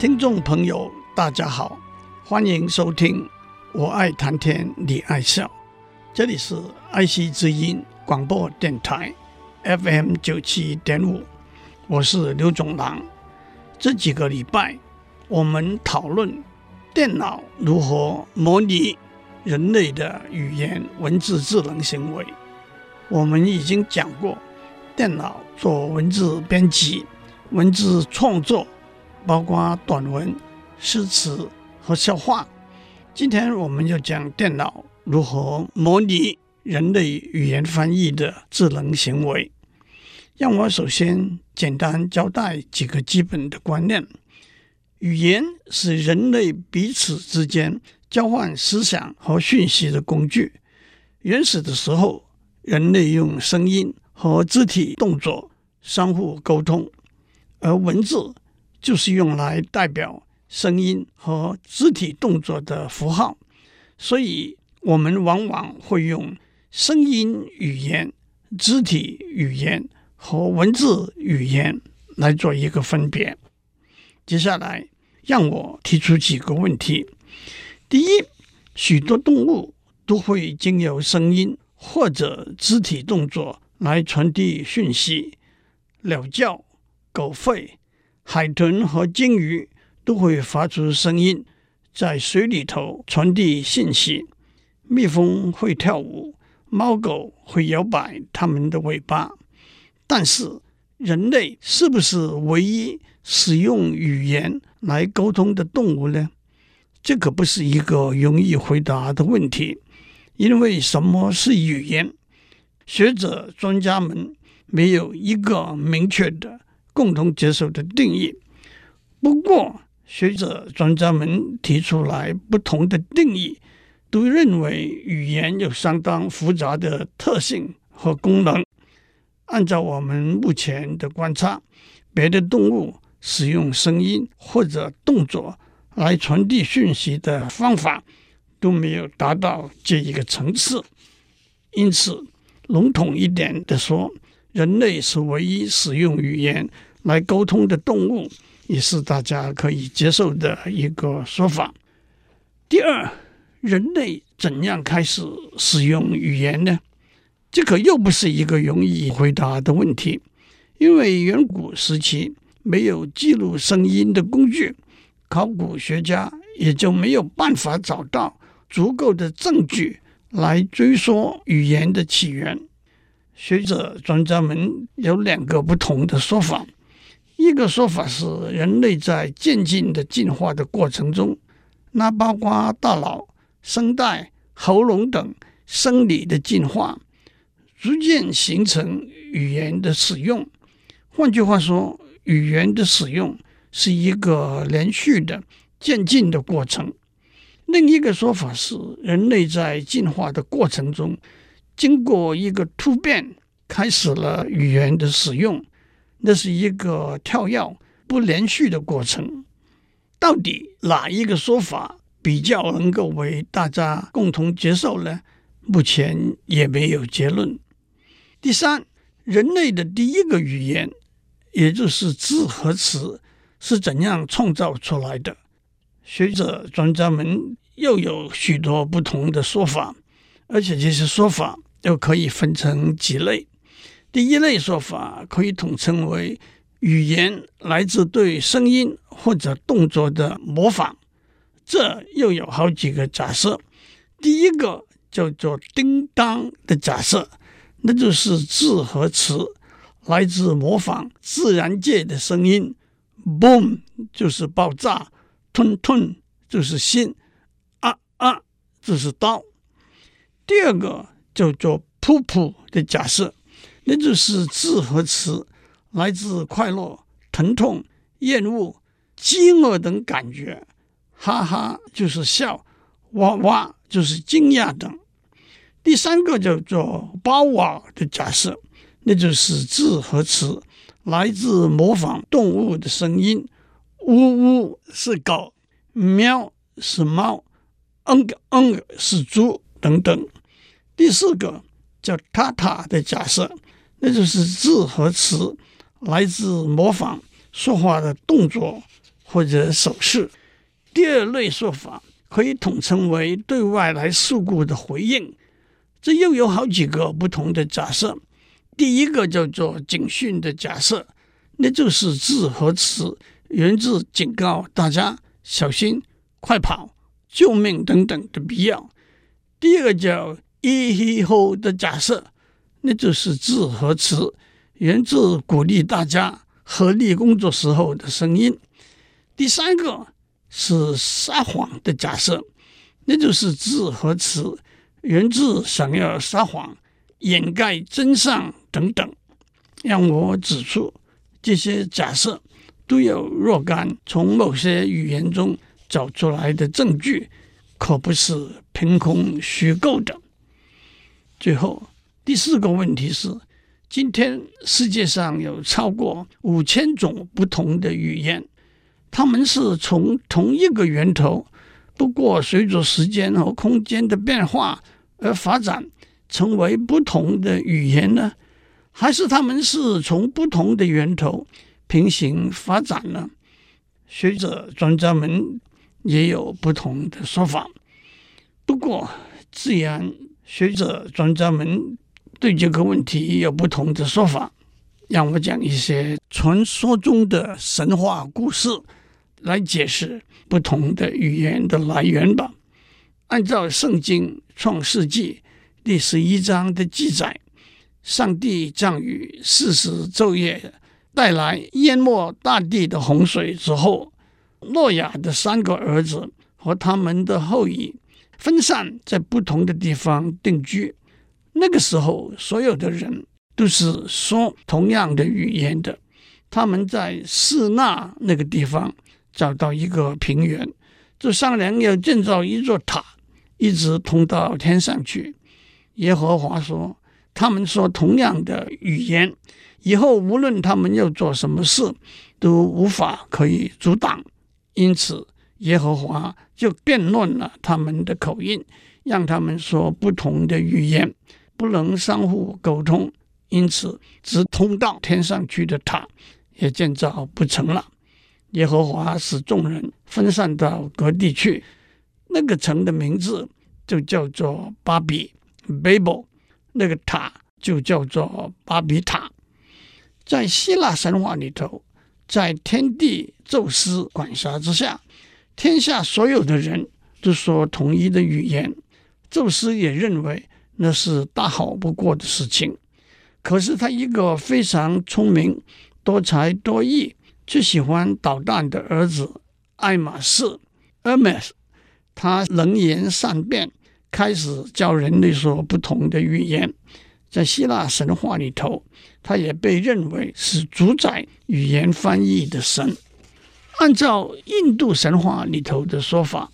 听众朋友，大家好，欢迎收听《我爱谈天，你爱笑》，这里是爱惜之音广播电台 FM 九七点五，我是刘总郎。这几个礼拜，我们讨论电脑如何模拟人类的语言文字智能行为。我们已经讲过，电脑做文字编辑、文字创作。包括短文、诗词和笑话。今天我们要讲电脑如何模拟人类语言翻译的智能行为。让我首先简单交代几个基本的观念：语言是人类彼此之间交换思想和讯息的工具。原始的时候，人类用声音和肢体动作相互沟通，而文字。就是用来代表声音和肢体动作的符号，所以我们往往会用声音语言、肢体语言和文字语言来做一个分别。接下来，让我提出几个问题：第一，许多动物都会经由声音或者肢体动作来传递讯息，鸟叫、狗吠。海豚和鲸鱼都会发出声音，在水里头传递信息。蜜蜂会跳舞，猫狗会摇摆它们的尾巴。但是，人类是不是唯一使用语言来沟通的动物呢？这可不是一个容易回答的问题。因为什么是语言？学者专家们没有一个明确的。共同接受的定义。不过，学者专家们提出来不同的定义，都认为语言有相当复杂的特性和功能。按照我们目前的观察，别的动物使用声音或者动作来传递讯息的方法都没有达到这一个层次。因此，笼统一点的说，人类是唯一使用语言。来沟通的动物，也是大家可以接受的一个说法。第二，人类怎样开始使用语言呢？这可又不是一个容易回答的问题，因为远古时期没有记录声音的工具，考古学家也就没有办法找到足够的证据来追溯语言的起源。学者专家们有两个不同的说法。一个说法是，人类在渐进的进化的过程中，那包括大脑、声带、喉咙等生理的进化，逐渐形成语言的使用。换句话说，语言的使用是一个连续的渐进的过程。另一个说法是，人类在进化的过程中，经过一个突变，开始了语言的使用。那是一个跳跃不连续的过程，到底哪一个说法比较能够为大家共同接受呢？目前也没有结论。第三，人类的第一个语言，也就是字和词，是怎样创造出来的？学者专家们又有许多不同的说法，而且这些说法又可以分成几类。第一类说法可以统称为语言来自对声音或者动作的模仿，这又有好几个假设。第一个叫做“叮当”的假设，那就是字和词来自模仿自然界的声音，“boom” 就是爆炸，“吞吞”就是心，“啊啊”就是刀。第二个叫做“噗噗”的假设。那就是字和词来自快乐、疼痛、厌恶、饥饿等感觉，哈哈就是笑，哇哇就是惊讶等。第三个叫做包瓦的假设，那就是字和词来自模仿动物的声音，呜呜是狗，喵是猫，嗯嗯是猪等等。第四个叫塔塔的假设，那就是字和词来自模仿说话的动作或者手势。第二类说法可以统称为对外来事故的回应。这又有好几个不同的假设。第一个叫做警讯的假设，那就是字和词源自警告大家小心、快跑、救命等等的必要。第二个叫一嘿吼的假设，那就是字和词源自鼓励大家合力工作时候的声音。第三个是撒谎的假设，那就是字和词。源自想要撒谎、掩盖真相等等，让我指出这些假设都有若干从某些语言中找出来的证据，可不是凭空虚构的。最后，第四个问题是：今天世界上有超过五千种不同的语言，它们是从同一个源头。不过，随着时间和空间的变化而发展成为不同的语言呢？还是他们是从不同的源头平行发展呢？学者专家们也有不同的说法。不过，既然学者专家们对这个问题有不同的说法，让我讲一些传说中的神话故事。来解释不同的语言的来源吧。按照《圣经·创世纪》第十一章的记载，上帝降雨四十昼夜，带来淹没大地的洪水之后，诺亚的三个儿子和他们的后裔分散在不同的地方定居。那个时候，所有的人都是说同样的语言的。他们在示那那个地方。找到一个平原，就商量要建造一座塔，一直通到天上去。耶和华说：“他们说同样的语言，以后无论他们要做什么事，都无法可以阻挡。因此，耶和华就变乱了他们的口音，让他们说不同的语言，不能相互沟通。因此，直通到天上去的塔也建造不成了。”耶和华使众人分散到各地去，那个城的名字就叫做巴比 （Babel），那个塔就叫做巴比塔。在希腊神话里头，在天帝宙斯管辖之下，天下所有的人都说同一的语言。宙斯也认为那是大好不过的事情。可是他一个非常聪明、多才多艺。最喜欢捣蛋的儿子爱马仕 （Hermes），他能言善辩，开始教人类说不同的语言。在希腊神话里头，他也被认为是主宰语言翻译的神。按照印度神话里头的说法，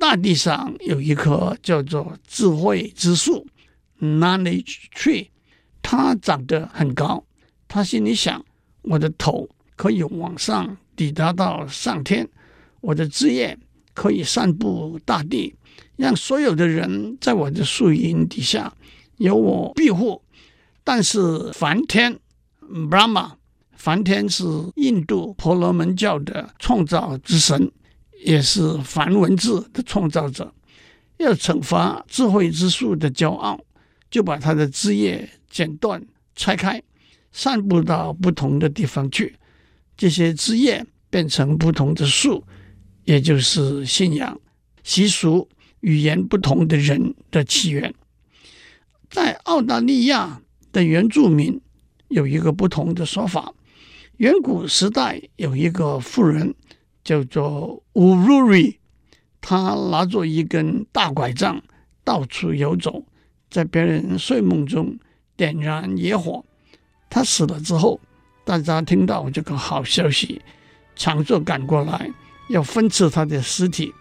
大地上有一棵叫做智慧之树 （Knowledge Tree），它长得很高。他心里想：我的头。可以往上抵达到上天，我的枝叶可以散布大地，让所有的人在我的树荫底下有我庇护。但是梵天 （Brahma），梵天是印度婆罗门教的创造之神，也是梵文字的创造者。要惩罚智慧之树的骄傲，就把它的枝叶剪断、拆开，散布到不同的地方去。这些枝叶变成不同的树，也就是信仰、习俗、语言不同的人的起源。在澳大利亚的原住民有一个不同的说法：远古时代有一个妇人叫做乌鲁瑞，他拿着一根大拐杖到处游走，在别人睡梦中点燃野火。他死了之后。大家听到这个好消息，抢着赶过来要分吃他的尸体。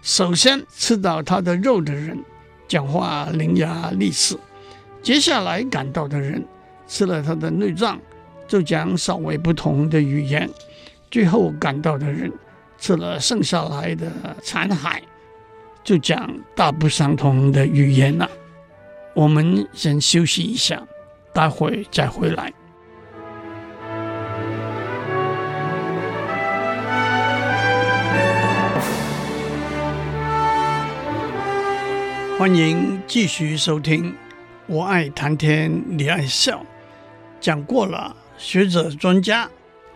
首先吃到他的肉的人，讲话伶牙俐齿；接下来赶到的人吃了他的内脏，就讲稍微不同的语言；最后赶到的人吃了剩下来的残骸，就讲大不相同的语言了。我们先休息一下，待会再回来。欢迎继续收听。我爱谈天，你爱笑。讲过了，学者专家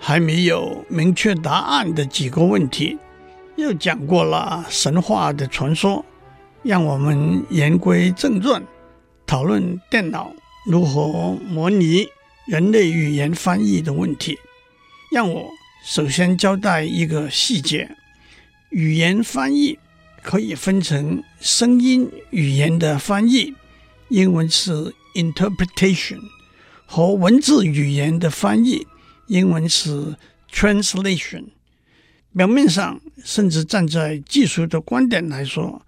还没有明确答案的几个问题，又讲过了神话的传说。让我们言归正传，讨论电脑如何模拟人类语言翻译的问题。让我首先交代一个细节：语言翻译。可以分成声音语言的翻译，英文是 interpretation，和文字语言的翻译，英文是 translation。表面上，甚至站在技术的观点来说，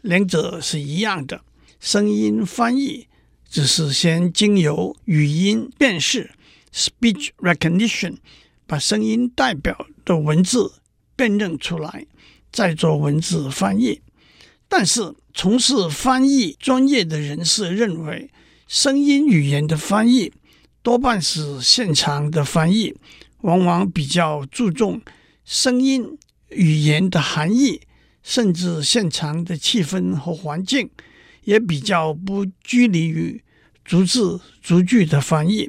两者是一样的。声音翻译只是先经由语音辨识 （speech recognition） 把声音代表的文字辨认出来。再做文字翻译，但是从事翻译专业的人士认为，声音语言的翻译多半是现场的翻译，往往比较注重声音语言的含义，甚至现场的气氛和环境，也比较不拘泥于逐字逐句的翻译，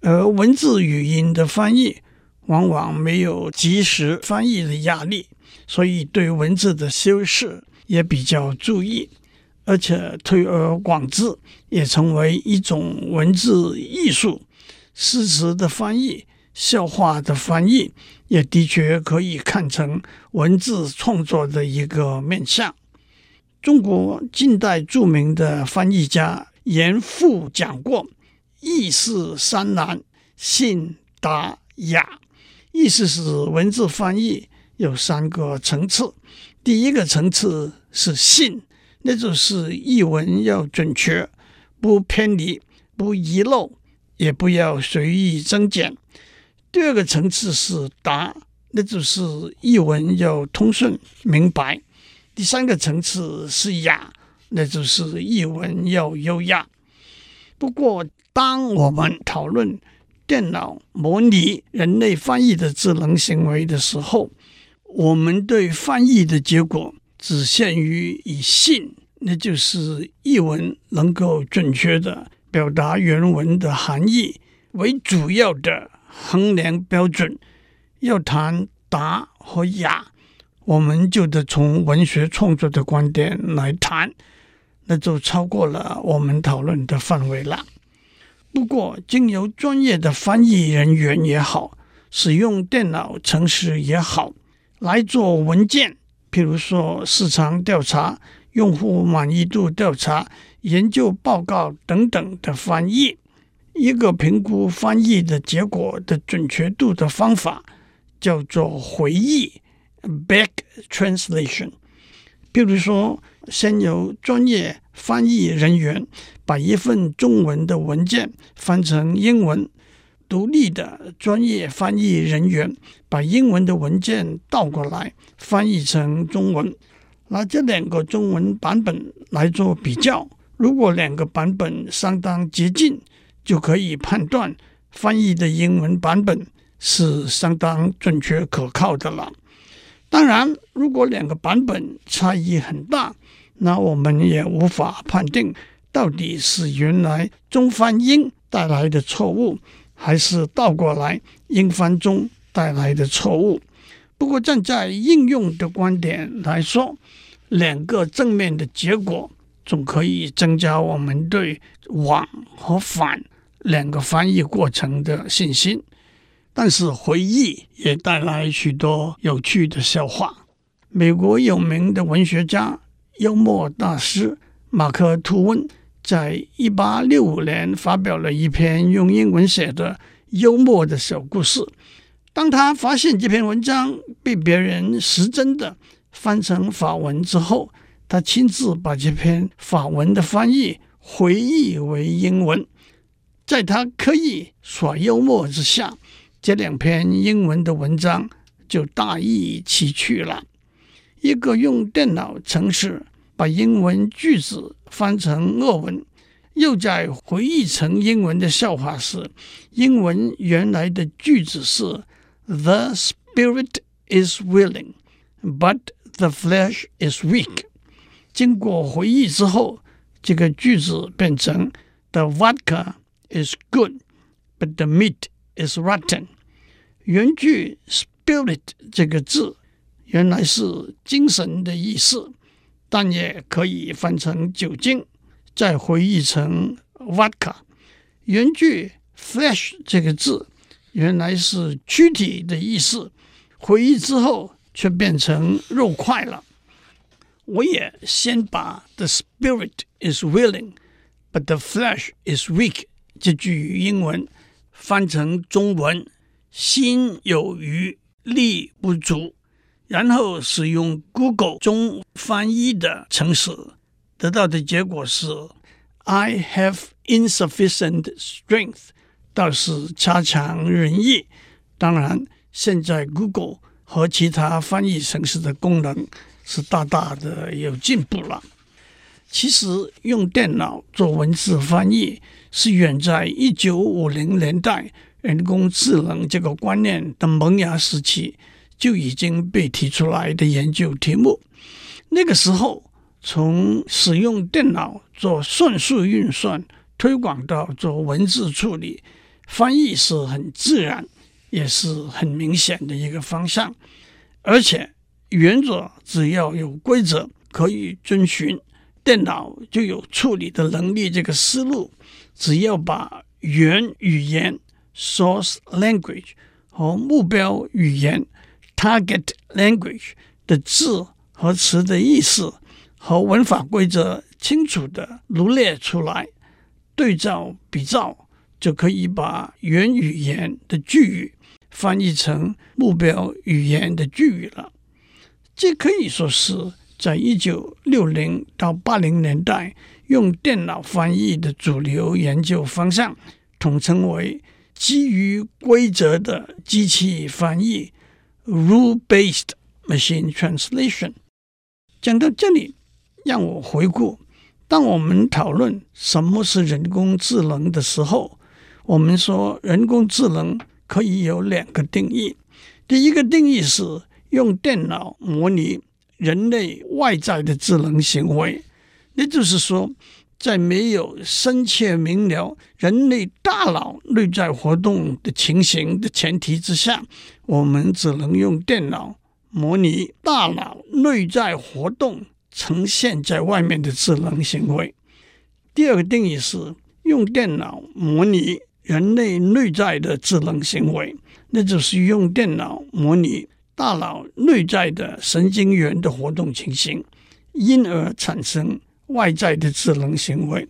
而文字语音的翻译往往没有即时翻译的压力。所以，对文字的修饰也比较注意，而且推而广之，也成为一种文字艺术。诗词的翻译、笑话的翻译，也的确可以看成文字创作的一个面向。中国近代著名的翻译家严复讲过：“译是三难，信、达、雅。”意思是文字翻译。有三个层次，第一个层次是信，那就是译文要准确，不偏离，不遗漏，也不要随意增减。第二个层次是达，那就是译文要通顺明白。第三个层次是雅，那就是译文要优雅。不过，当我们讨论电脑模拟人类翻译的智能行为的时候，我们对翻译的结果只限于以信，那就是译文能够准确地表达原文的含义为主要的衡量标准。要谈达和雅，我们就得从文学创作的观点来谈，那就超过了我们讨论的范围了。不过，经由专业的翻译人员也好，使用电脑程式也好。来做文件，譬如说市场调查、用户满意度调查、研究报告等等的翻译，一个评估翻译的结果的准确度的方法叫做回译 （back translation）。譬如说，先由专业翻译人员把一份中文的文件翻成英文。独立的专业翻译人员把英文的文件倒过来翻译成中文，拿这两个中文版本来做比较。如果两个版本相当接近，就可以判断翻译的英文版本是相当准确可靠的了。当然，如果两个版本差异很大，那我们也无法判定到底是原来中翻英带来的错误。还是倒过来，英翻中带来的错误。不过站在应用的观点来说，两个正面的结果总可以增加我们对往和返两个翻译过程的信心。但是回忆也带来许多有趣的笑话。美国有名的文学家、幽默大师马克·吐温。在一八六五年发表了一篇用英文写的幽默的小故事，当他发现这篇文章被别人实真的翻成法文之后，他亲自把这篇法文的翻译回译为英文。在他刻意耍幽默之下，这两篇英文的文章就大异其趣了。一个用电脑程式把英文句子翻成俄文，又再回忆成英文的笑话是：英文原来的句子是 “The spirit is willing, but the flesh is weak”。经过回忆之后，这个句子变成 “The vodka is good, but the meat is rotten”。原句 “spirit” 这个字。原来是精神的意思，但也可以翻成酒精，再回忆成 vodka。原句 flesh 这个字原来是躯体的意思，回忆之后却变成肉块了。我也先把 the spirit is willing, but the flesh is weak 这句英文翻成中文，心有余力不足。然后使用 Google 中翻译的程式，得到的结果是 "I have insufficient strength"，倒是差强人意。当然，现在 Google 和其他翻译程式的功能是大大的有进步了。其实，用电脑做文字翻译是远在一九五零年代人工智能这个观念的萌芽时期。就已经被提出来的研究题目，那个时候从使用电脑做算术运算推广到做文字处理翻译是很自然，也是很明显的一个方向。而且原则只要有规则可以遵循，电脑就有处理的能力。这个思路，只要把原语言 （source language） 和目标语言 Target language 的字和词的意思和文法规则清楚地罗列出来，对照比照，就可以把原语言的句语翻译成目标语言的句语了。这可以说是在一九六零到八零年代用电脑翻译的主流研究方向，统称为基于规则的机器翻译。Rule-based machine translation。讲到这里，让我回顾：当我们讨论什么是人工智能的时候，我们说人工智能可以有两个定义。第一个定义是用电脑模拟人类外在的智能行为，也就是说，在没有深切明了人类大脑内在活动的情形的前提之下，我们只能用电脑模拟大脑内在活动呈现在外面的智能行为。第二个定义是用电脑模拟人类内在的智能行为，那就是用电脑模拟大脑内在的神经元的活动情形，因而产生。外在的智能行为，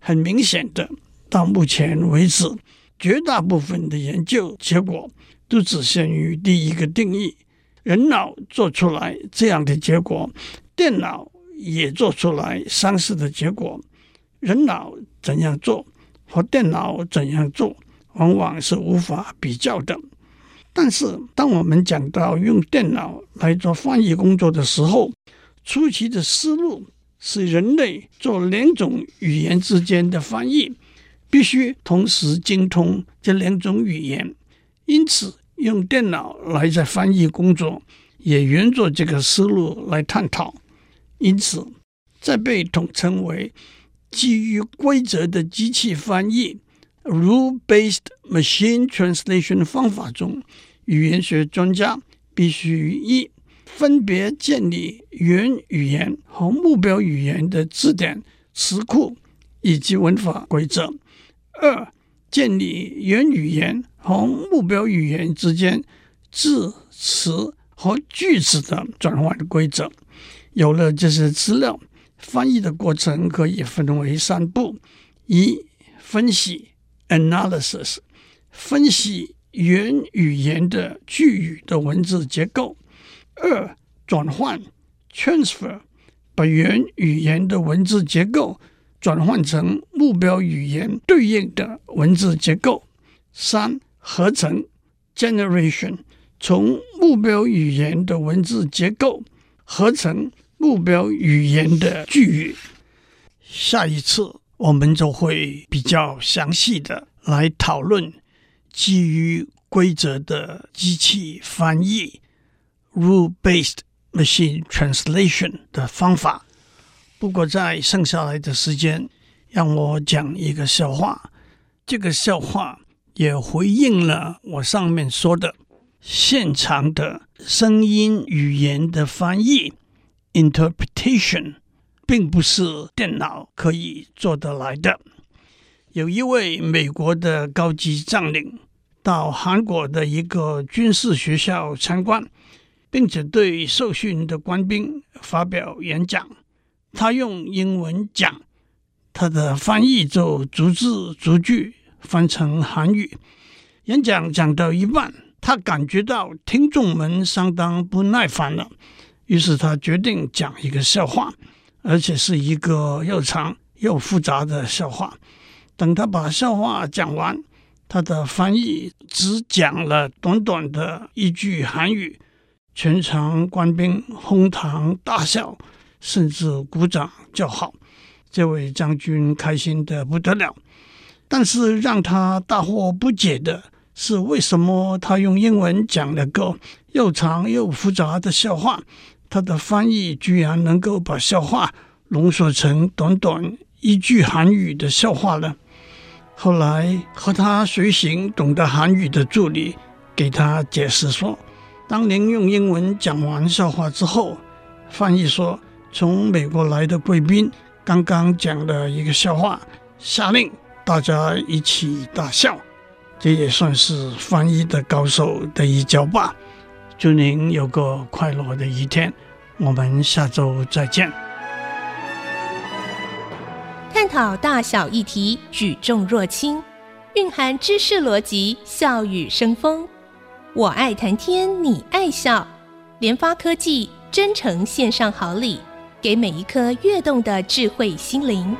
很明显的，到目前为止，绝大部分的研究结果都只限于第一个定义。人脑做出来这样的结果，电脑也做出来相似的结果。人脑怎样做和电脑怎样做，往往是无法比较的。但是，当我们讲到用电脑来做翻译工作的时候，初期的思路。是人类做两种语言之间的翻译，必须同时精通这两种语言。因此，用电脑来在翻译工作，也沿着这个思路来探讨。因此，在被统称为基于规则的机器翻译 （rule-based machine translation） 方法中，语言学专家必须一。分别建立原语言和目标语言的字典、词库以及文法规则；二、建立原语言和目标语言之间字、词和句子的转换规则。有了这些资料，翻译的过程可以分为三步：一、分析 （analysis），分析原语言的句语的文字结构；二、转换 （transfer），把原语言的文字结构转换成目标语言对应的文字结构；三、合成 （generation），从目标语言的文字结构合成目标语言的句语。下一次我们就会比较详细的来讨论基于规则的机器翻译 （rule-based machine translation） 的方法。不过，在剩下来的时间，让我讲一个笑话。这个笑话也回应了我上面说的现场的声音语言的翻译 （interpretation）。并不是电脑可以做得来的。有一位美国的高级将领到韩国的一个军事学校参观，并且对受训的官兵发表演讲。他用英文讲，他的翻译就逐字逐句翻成韩语。演讲讲到一半，他感觉到听众们相当不耐烦了，于是他决定讲一个笑话。而且是一个又长又复杂的笑话。等他把笑话讲完，他的翻译只讲了短短的一句韩语，全场官兵哄堂大笑，甚至鼓掌叫好。这位将军开心得不得了。但是让他大惑不解的是，为什么他用英文讲了个又长又复杂的笑话？他的翻译居然能够把笑话浓缩成短短一句韩语的笑话呢。后来和他随行懂得韩语的助理给他解释说：“当您用英文讲完笑话之后，翻译说从美国来的贵宾刚刚讲了一个笑话，下令大家一起大笑。这也算是翻译的高手的一招吧。”祝您有个快乐的一天，我们下周再见。探讨大小议题，举重若轻，蕴含知识逻辑，笑语生风。我爱谈天，你爱笑。联发科技真诚献上好礼，给每一颗跃动的智慧心灵。